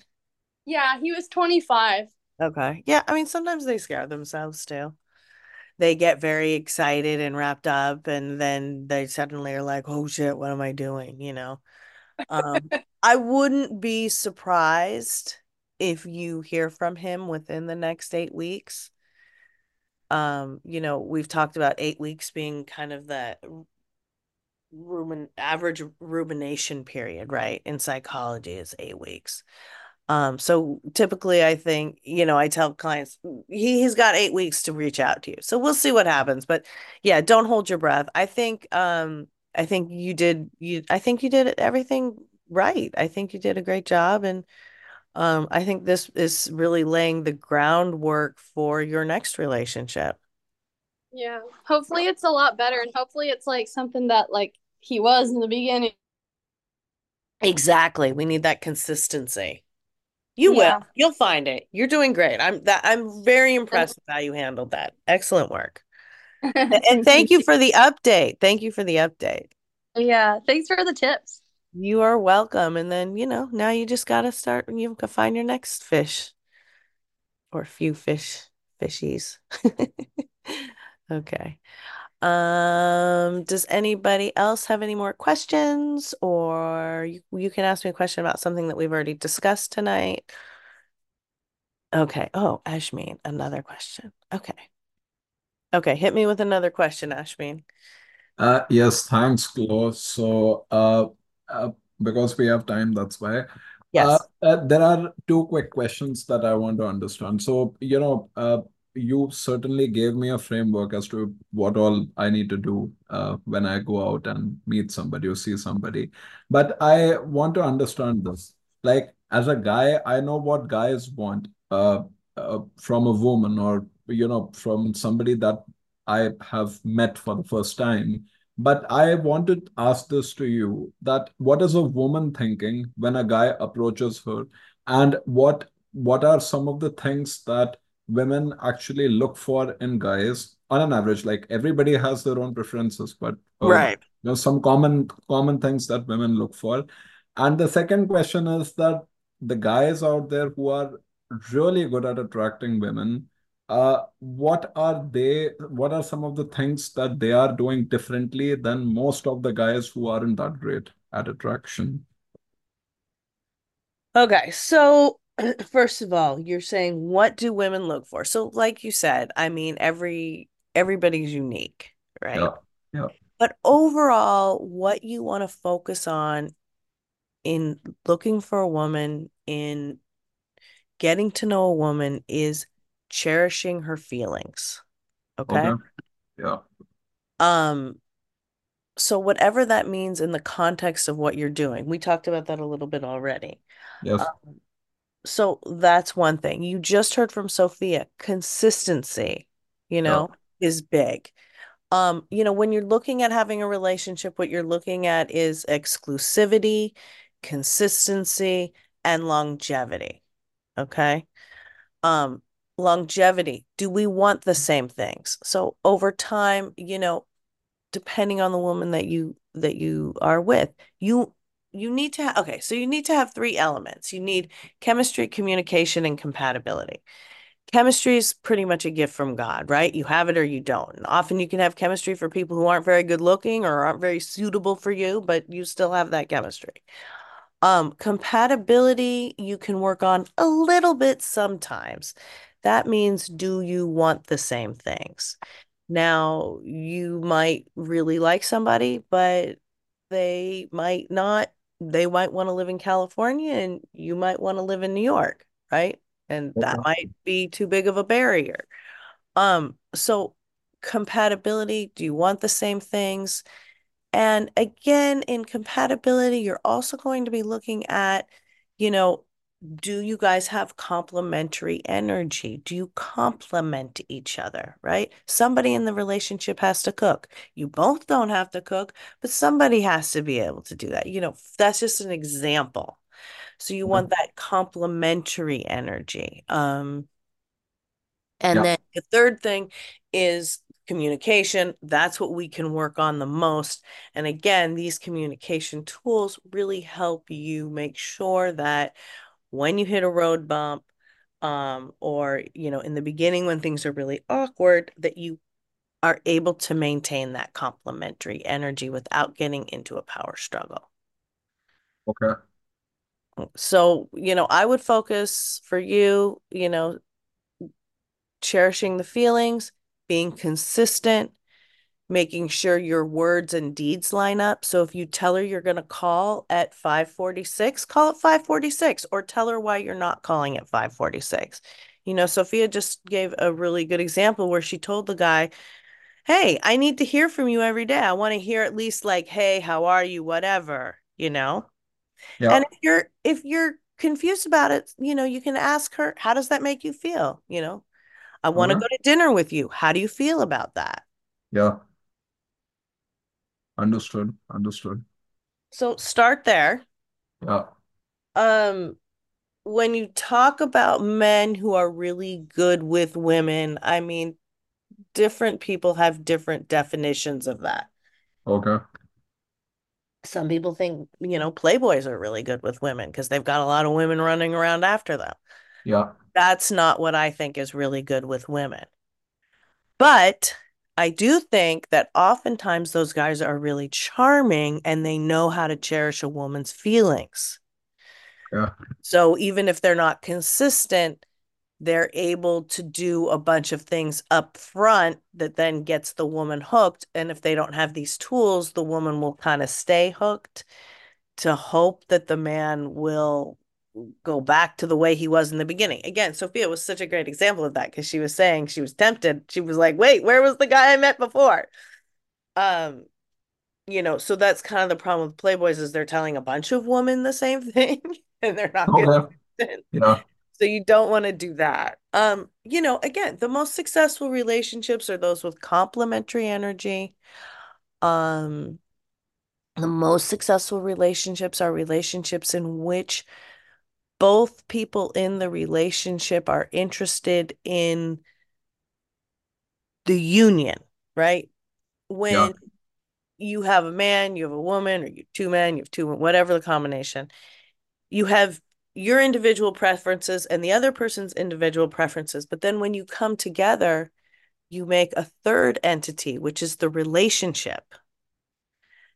Speaker 4: Yeah, he was 25.
Speaker 1: Okay. Yeah, I mean, sometimes they scare themselves too. They get very excited and wrapped up, and then they suddenly are like, oh shit, what am I doing? You know? Um, (laughs) I wouldn't be surprised if you hear from him within the next eight weeks. Um, you know, we've talked about eight weeks being kind of the rumin average rumination period, right? In psychology is eight weeks. Um, so typically I think, you know, I tell clients he, he's got eight weeks to reach out to you. So we'll see what happens. But yeah, don't hold your breath. I think um I think you did you I think you did everything right. I think you did a great job and um I think this is really laying the groundwork for your next relationship.
Speaker 4: Yeah. Hopefully it's a lot better and hopefully it's like something that like he was in the beginning.
Speaker 1: Exactly. We need that consistency. You
Speaker 4: Yeah.
Speaker 1: will. You'll find it. You're doing great. I'm that I'm very impressed with how you handled that. Excellent work. (laughs) And thank you for the update. Thank you for the update.
Speaker 4: Yeah. Thanks for the tips.
Speaker 1: You are welcome. And then, you know, now you just gotta start and you can find your next fish or a few fish fishies. (laughs) Okay. Um, does anybody else have any more questions or you, you can ask me a question about something that we've already discussed tonight? Okay. Oh, Ashmeen, another question. Okay. Okay, hit me with another question, Ashmeen.
Speaker 2: Uh, yes, thanks, Chloe. So, uh, uh, because we have time, that's why.
Speaker 1: Yes.
Speaker 2: Uh, uh, there are two quick questions that I want to understand. So, you know, uh, you certainly gave me a framework as to what all I need to do uh, when I go out and meet somebody or see somebody. But I want to understand this. Like, as a guy, I know what guys want uh, uh, from a woman or, you know, from somebody that I have met for the first time. But I want to ask this to you that what is a woman thinking when a guy approaches her, and what what are some of the things that women actually look for in guys on an average? Like everybody has their own preferences, but uh,
Speaker 1: Right.
Speaker 2: you know some common common things that women look for. And the second question is that the guys out there who are really good at attracting women, uh, what are they, what are some of the things that they are doing differently than most of the guys who aren't that great at attraction?
Speaker 1: Okay, so (clears throat) first of all, you're saying what do women look for? So, like you said, I mean, every everybody's unique, right?
Speaker 2: Yeah, yeah.
Speaker 1: But overall, what you want to focus on in looking for a woman, in getting to know a woman, is cherishing her feelings. Okay.
Speaker 2: Okay. Yeah.
Speaker 1: Um, so whatever that means in the context of what you're doing, we talked about that a little bit already.
Speaker 2: Yes.
Speaker 1: Um, so that's one thing. You just heard from Sophia, consistency, you know, yeah. is big. Um, you know, when you're looking at having a relationship, what you're looking at is exclusivity, consistency, and longevity. Okay. Um, longevity. Do we want the same things? So over time, you know, depending on the woman that you that you are with, you you need to have okay, so you need to have three elements. You need chemistry, communication, and compatibility chemistry is pretty much a gift from God, right? You have it or you don't. Often you can have chemistry for people who aren't very good looking or aren't very suitable for you, but you still have that chemistry. Um, compatibility you can work on a little bit sometimes. That means do you want the same things? Now, you might really like somebody, but they might not. They might want to live in California and you might want to live in New York, right? and that might be too big of a barrier. Um, so compatibility, do you want the same things? And again, in compatibility, you're also going to be looking at, you know, do you guys have complementary energy? Do you complement each other, right? Somebody in the relationship has to cook. You both don't have to cook, but somebody has to be able to do that. You know, that's just an example. So you want that complementary energy. Um, and yeah. then the third thing is communication. That's what we can work on the most. And again, these communication tools really help you make sure that when you hit a road bump, um, or you know, in the beginning when things are really awkward, that you are able to maintain that complementary energy without getting into a power struggle.
Speaker 2: Okay.
Speaker 1: So, you know, I would focus for you, you know, cherishing the feelings, being consistent, making sure your words and deeds line up. So if you tell her you're going to call at 546, call at 546 or tell her why you're not calling at 546. You know, Sophia just gave a really good example where she told the guy, Hey, I need to hear from you every day. I want to hear at least like, Hey, how are you? Whatever, you know? Yeah. And if you're if you're confused about it, you know, you can ask her, how does that make you feel? You know, I want to mm-hmm. go to dinner with you. How do you feel about that?
Speaker 2: Yeah. Understood. Understood.
Speaker 1: So start there.
Speaker 2: Yeah.
Speaker 1: Um when you talk about men who are really good with women, I mean different people have different definitions of that.
Speaker 2: Okay
Speaker 1: some people think, you know, playboys are really good with women because they've got a lot of women running around after them.
Speaker 2: Yeah.
Speaker 1: That's not what I think is really good with women. But I do think that oftentimes those guys are really charming and they know how to cherish a woman's feelings.
Speaker 2: Yeah.
Speaker 1: So even if they're not consistent, they're able to do a bunch of things up front that then gets the woman hooked. And if they don't have these tools, the woman will kind of stay hooked to hope that the man will go back to the way he was in the beginning. Again, Sophia was such a great example of that because she was saying she was tempted. She was like, wait, where was the guy I met before? Um, you know, so that's kind of the problem with Playboys is they're telling a bunch of women the same (laughs) thing and they're not
Speaker 2: okay. (laughs) Yeah.
Speaker 1: So you don't want to do that. Um, you know, again, the most successful relationships are those with complementary energy. Um, the most successful relationships are relationships in which both people in the relationship are interested in the union, right? When yeah. you have a man, you have a woman, or you have two men, you have two, whatever the combination. You have your individual preferences and the other person's individual preferences. But then when you come together, you make a third entity, which is the relationship.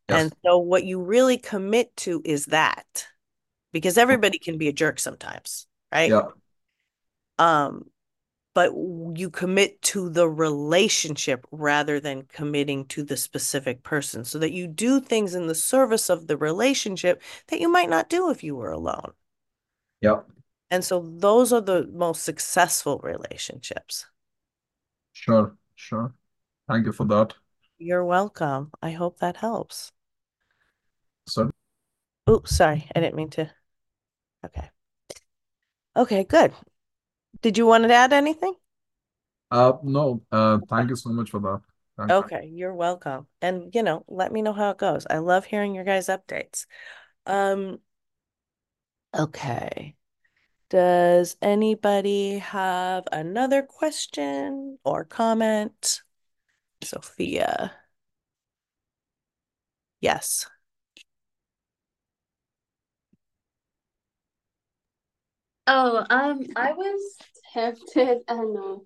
Speaker 1: Yes. And so what you really commit to is that because everybody can be a jerk sometimes, right?
Speaker 2: Yeah.
Speaker 1: Um, but you commit to the relationship rather than committing to the specific person so that you do things in the service of the relationship that you might not do if you were alone.
Speaker 2: Yep.
Speaker 1: And so those are the most successful relationships.
Speaker 2: Sure, sure. Thank you for that.
Speaker 1: You're welcome. I hope that helps. Oh, sorry. I didn't mean to. Okay. Okay, good. Did you want to add anything?
Speaker 2: Uh, no, uh, thank you so much for that.
Speaker 1: Thank okay, you. you're welcome. And, you know, let me know how it goes. I love hearing your guys' updates. Um, okay. Does anybody have another question or comment? Sophia. Yes.
Speaker 4: Oh, um, I was tempted, (laughs) and uh,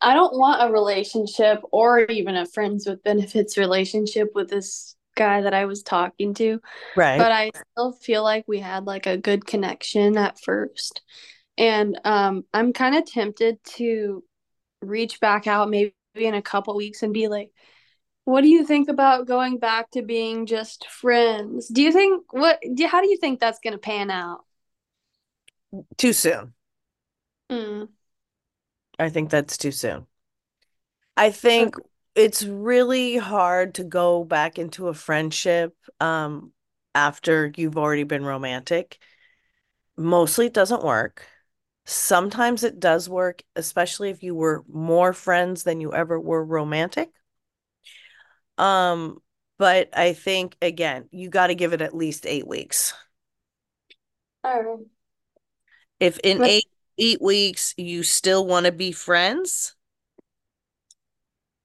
Speaker 4: I don't want a relationship or even a friends with benefits relationship with this guy that I was talking to.
Speaker 1: Right.
Speaker 4: But I still feel like we had like a good connection at first. And um I'm kind of tempted to reach back out maybe in a couple weeks and be like, what do you think about going back to being just friends? Do you think what do, how do you think that's going to pan out?
Speaker 1: Too soon.
Speaker 4: Mm.
Speaker 1: I think that's too soon. I think it's really hard to go back into a friendship um, after you've already been romantic. Mostly it doesn't work. Sometimes it does work, especially if you were more friends than you ever were romantic. Um, but I think again, you got to give it at least eight weeks.
Speaker 4: All right.
Speaker 1: If in eight eight weeks you still want to be friends,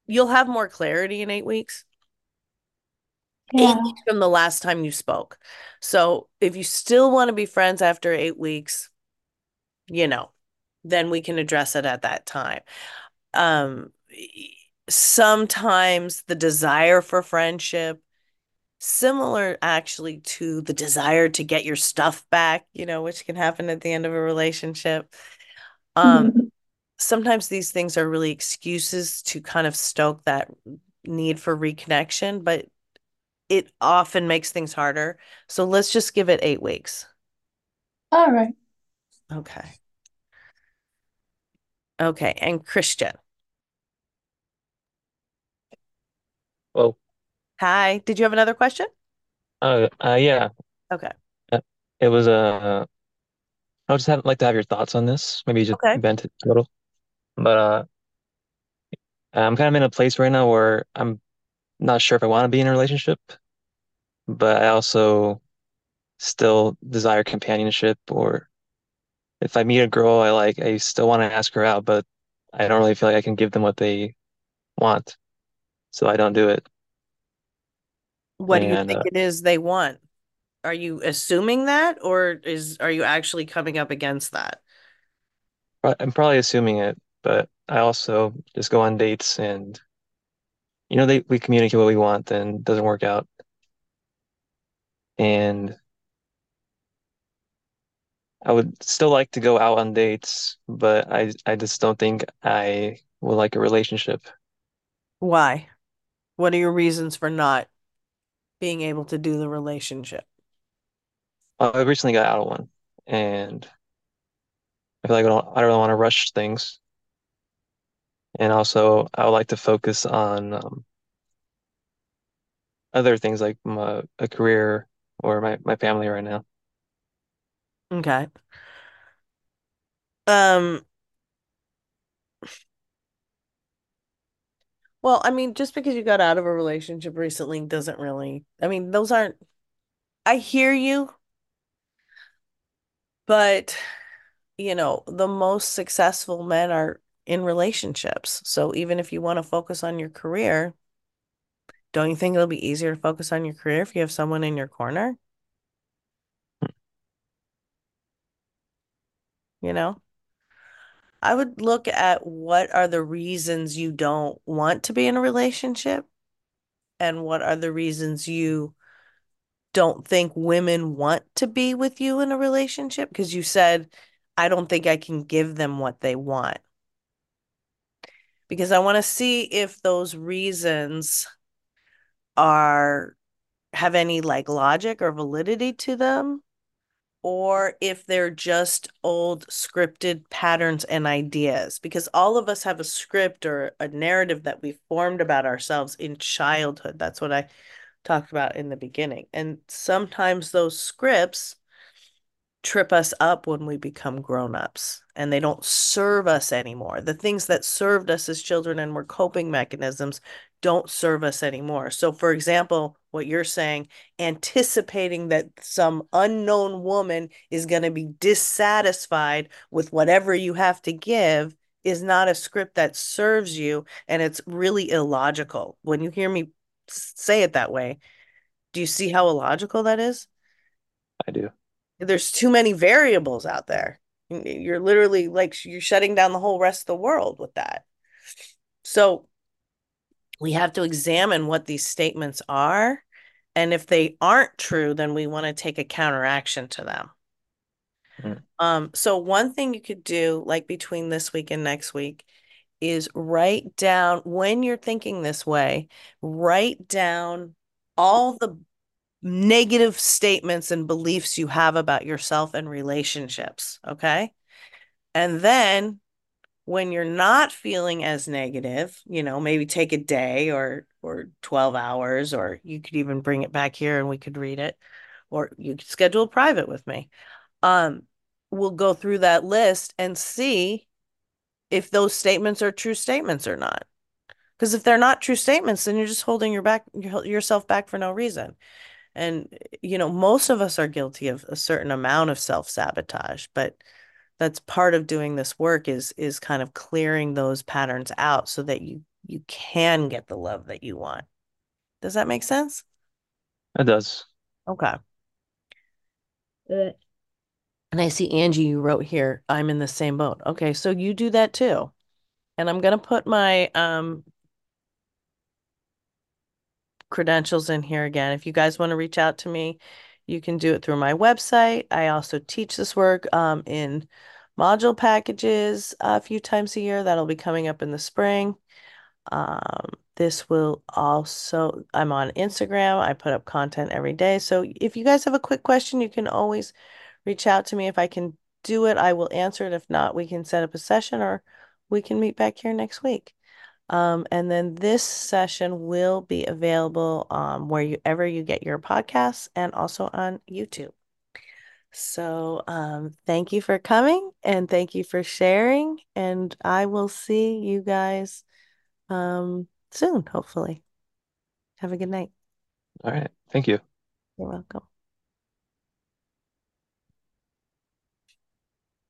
Speaker 1: you'll have more clarity in eight weeks. Yeah. Eight weeks from the last time you spoke. So if you still want to be friends after eight weeks, you know, then we can address it at that time. Um, sometimes the desire for friendship similar actually to the desire to get your stuff back, you know, which can happen at the end of a relationship. Um, (laughs) sometimes these things are really excuses to kind of stoke that need for reconnection, but it often makes things harder. So let's just give it eight weeks.
Speaker 4: All right.
Speaker 1: Okay. Okay. And Christian.
Speaker 3: Well,
Speaker 1: Hi. Did you have another question?
Speaker 3: uh, uh, yeah,
Speaker 1: Okay.
Speaker 3: Uh, it was uh, I would just have, like to have your thoughts on this. Maybe you just
Speaker 1: Okay.
Speaker 3: vent it a little. But uh, I'm kind of in a place right now where I'm not sure if I want to be in a relationship, but I also still desire companionship. Or if I meet a girl I like, I still want to ask her out, but I don't really feel like I can give them what they want, so I don't do it.
Speaker 1: What do you think uh, it is they want? Are you assuming that or is are you actually coming up against that?
Speaker 3: I'm probably assuming it, but I also just go on dates and you know they we communicate what we want then it doesn't work out. And I would still like to go out on dates, but I I just don't think I would like a relationship.
Speaker 1: Why? What are your reasons for not being able to do the relationship?
Speaker 3: I recently got out of one, and I feel like I don't, I don't really want to rush things. And also, I would like to focus on um, other things like my, a career or my, my family right now.
Speaker 1: Okay. Um, well, I mean, just because you got out of a relationship recently doesn't really, I mean, those aren't, I hear you, but you know, the most successful men are in relationships. So even if you want to focus on your career, Don't you think it'll be easier to focus on your career if you have someone in your corner? Hmm. You know? I would look at what are the reasons you don't want to be in a relationship and what are the reasons you don't think women want to be with you in a relationship because you said I don't think I can give them what they want. Because I want to see if those reasons are have any like logic or validity to them or if they're just old scripted patterns and ideas because all of us have a script or a narrative that we formed about ourselves in childhood that's what i talked about in the beginning and sometimes those scripts trip us up when we become grown-ups and they don't serve us anymore. The things that served us as children and were coping mechanisms don't serve us anymore. So for example, what you're saying, anticipating that some unknown woman is going to be dissatisfied with whatever you have to give is not a script that serves you and it's really illogical. When you hear me say it that way, do you see how illogical that is?
Speaker 3: I do
Speaker 1: there's too many variables out there. You're literally like you're shutting down the whole rest of the world with that. So we have to examine what these statements are. And if they aren't true, then we want to take a counteraction to them. Mm. Um, so one thing you could do, like between this week and next week, is write down when you're thinking this way, write down all the negative statements and beliefs you have about yourself and relationships. Okay. And then when you're not feeling as negative, you know, maybe take a day or or 12 hours, or you could even bring it back here and we could read it, or you could schedule private with me. Um, we'll go through that list and see if those statements are true statements or not. Because if they're not true statements, then you're just holding your back yourself back for no reason. And, you know, most of us are guilty of a certain amount of self-sabotage, but that's part of doing this work is is kind of clearing those patterns out so that you you can get the love that you want. Does that make sense?
Speaker 3: It does.
Speaker 1: Okay. And I see Angie, you wrote here, I'm in the same boat. Okay, so you do that too. And I'm going to put my um credentials in here again. If you guys want to reach out to me, you can do it through my website. I also teach this work um, in module packages a few times a year. That'll be coming up in the spring. Um, this will also, I'm on Instagram. I put up content every day. So if you guys have a quick question, you can always reach out to me. If I can do it, I will answer it. If not, we can set up a session or we can meet back here next week. Um, and then this session will be available um, wherever you get your podcasts and also on YouTube. So um, thank you for coming and thank you for sharing. And I will see you guys um, soon, hopefully. Have a good night.
Speaker 3: All right. Thank you.
Speaker 1: You're welcome.